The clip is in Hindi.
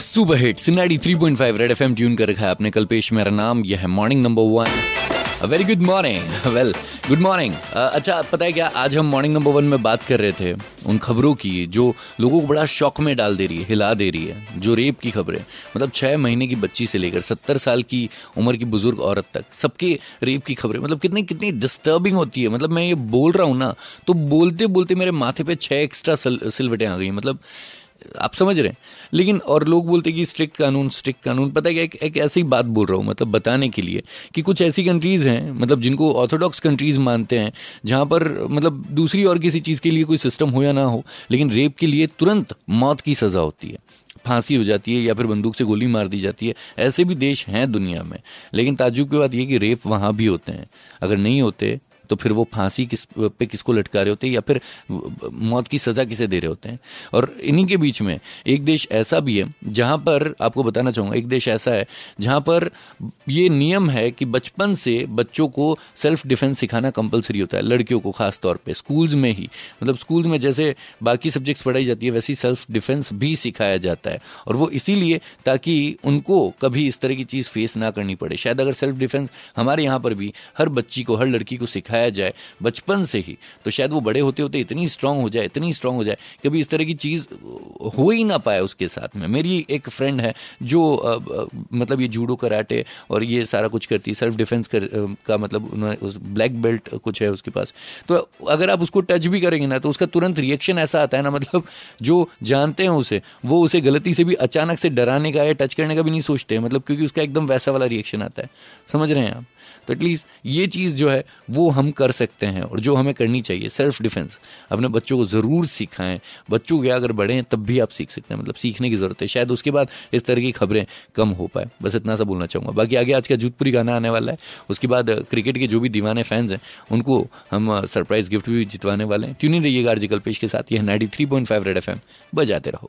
सुपर हिट, सिनाडी 3.5 रेड एफएम ट्यून कर रखा है आपने कल्पेश मेरा नाम, यह है morning number one. Very good morning well good morning अच्छा पता है क्या, आज हम मॉर्निंग नंबर वन में बात कर रहे थे, उन खबरों की, जो लोगों को बड़ा शौक में डाल दे रही है, हिला दे रही है, जो रेप की खबरें। मतलब छह महीने की बच्ची से लेकर सत्तर साल की उम्र की बुज़ुर्ग औरत तक, सबके रेप की खबरें। मतलब कितनी कितनी डिस्टर्बिंग होती है। मतलब मैं ये बोल रहा हूँ ना तो बोलते बोलते मेरे माथे पे छह एक्स्ट्रा सिलवटें आ गई। मतलब आप समझ रहे हैं। लेकिन और लोग बोलते हैं कि स्ट्रिक्ट कानून स्ट्रिक्ट कानून। पता है कि एक, एक ऐसी बात बोल रहा हूँ मतलब बताने के लिए कि कुछ ऐसी कंट्रीज़ हैं मतलब जिनको ऑर्थोडॉक्स कंट्रीज़ मानते हैं जहाँ पर मतलब दूसरी और किसी चीज़ के लिए कोई सिस्टम हो या ना हो लेकिन रेप के लिए तुरंत मौत की सज़ा होती है। फांसी हो जाती है या फिर बंदूक से गोली मार दी जाती है। ऐसे भी देश हैं दुनिया में। लेकिन ताजुब की बात यह कि रेप वहाँ भी होते हैं। अगर नहीं होते तो फिर वो फांसी किस, पे किसको लटका रहे होते हैं या फिर मौत की सज़ा किसे दे रहे होते हैं? और इन्हीं के बीच में एक देश ऐसा भी है जहाँ पर, आपको बताना चाहूँगा, एक देश ऐसा है जहाँ पर ये नियम है कि बचपन से बच्चों को सेल्फ डिफेंस सिखाना कंपलसरी होता है, लड़कियों को खास तौर पे स्कूल्स में ही। मतलब स्कूल्स में जैसे बाकी सब्जेक्ट्स पढ़ाई जाती है, वैसी सेल्फ डिफेंस भी सिखाया जाता है। और वो इसीलिए ताकि उनको कभी इस तरह की चीज़ फेस ना करनी पड़े। शायद अगर सेल्फ डिफेंस हमारे यहाँ पर भी हर बच्ची को, हर लड़की को सिखाया सिखाया जाए बचपन से ही तो शायद वो बड़े होते होते इतनी स्ट्रांग हो जाए इतनी स्ट्रांग हो जाए कभी इस तरह की चीज़ हो ही ना पाए उसके साथ में। मेरी एक फ्रेंड है जो आ, मतलब ये जूडो कराटे और ये सारा कुछ करती है सेल्फ डिफेंस कर, का मतलब उन्होंने उस ब्लैक बेल्ट कुछ है उसके पास। तो अगर आप उसको टच भी करेंगे ना तो उसका तुरंत रिएक्शन ऐसा आता है ना मतलब जो जानते हैं उसे वो उसे गलती से भी अचानक से डराने का या टच करने का भी नहीं सोचते हैं मतलब क्योंकि उसका एकदम वैसा वाला रिएक्शन आता है। समझ रहे हैं आप? तो एटलीस्ट ये चीज़ जो है वो हम कर सकते हैं और जो हमें करनी चाहिए सेल्फ डिफेंस अपने बच्चों को ज़रूर सिखाएँ। बच्चों के अगर बढ़े हैं, तब भी आप सीख सकते हैं। मतलब सीखने की ज़रूरत है। शायद उसके बाद इस तरह की खबरें कम हो पाए। बस इतना सा बोलना चाहूँगा। बाकी आगे आज का जूतपुरी गाना आने वाला है। उसके बाद क्रिकेट के जो भी दीवाने फैंस हैं, उनको हम सरप्राइज़ गिफ्ट भी जितवाने वाले हैं। ट्यूनिंग रहिएगा आर्जिकल पेश के साथ। ये ninety three point five red F M बजाते रहो।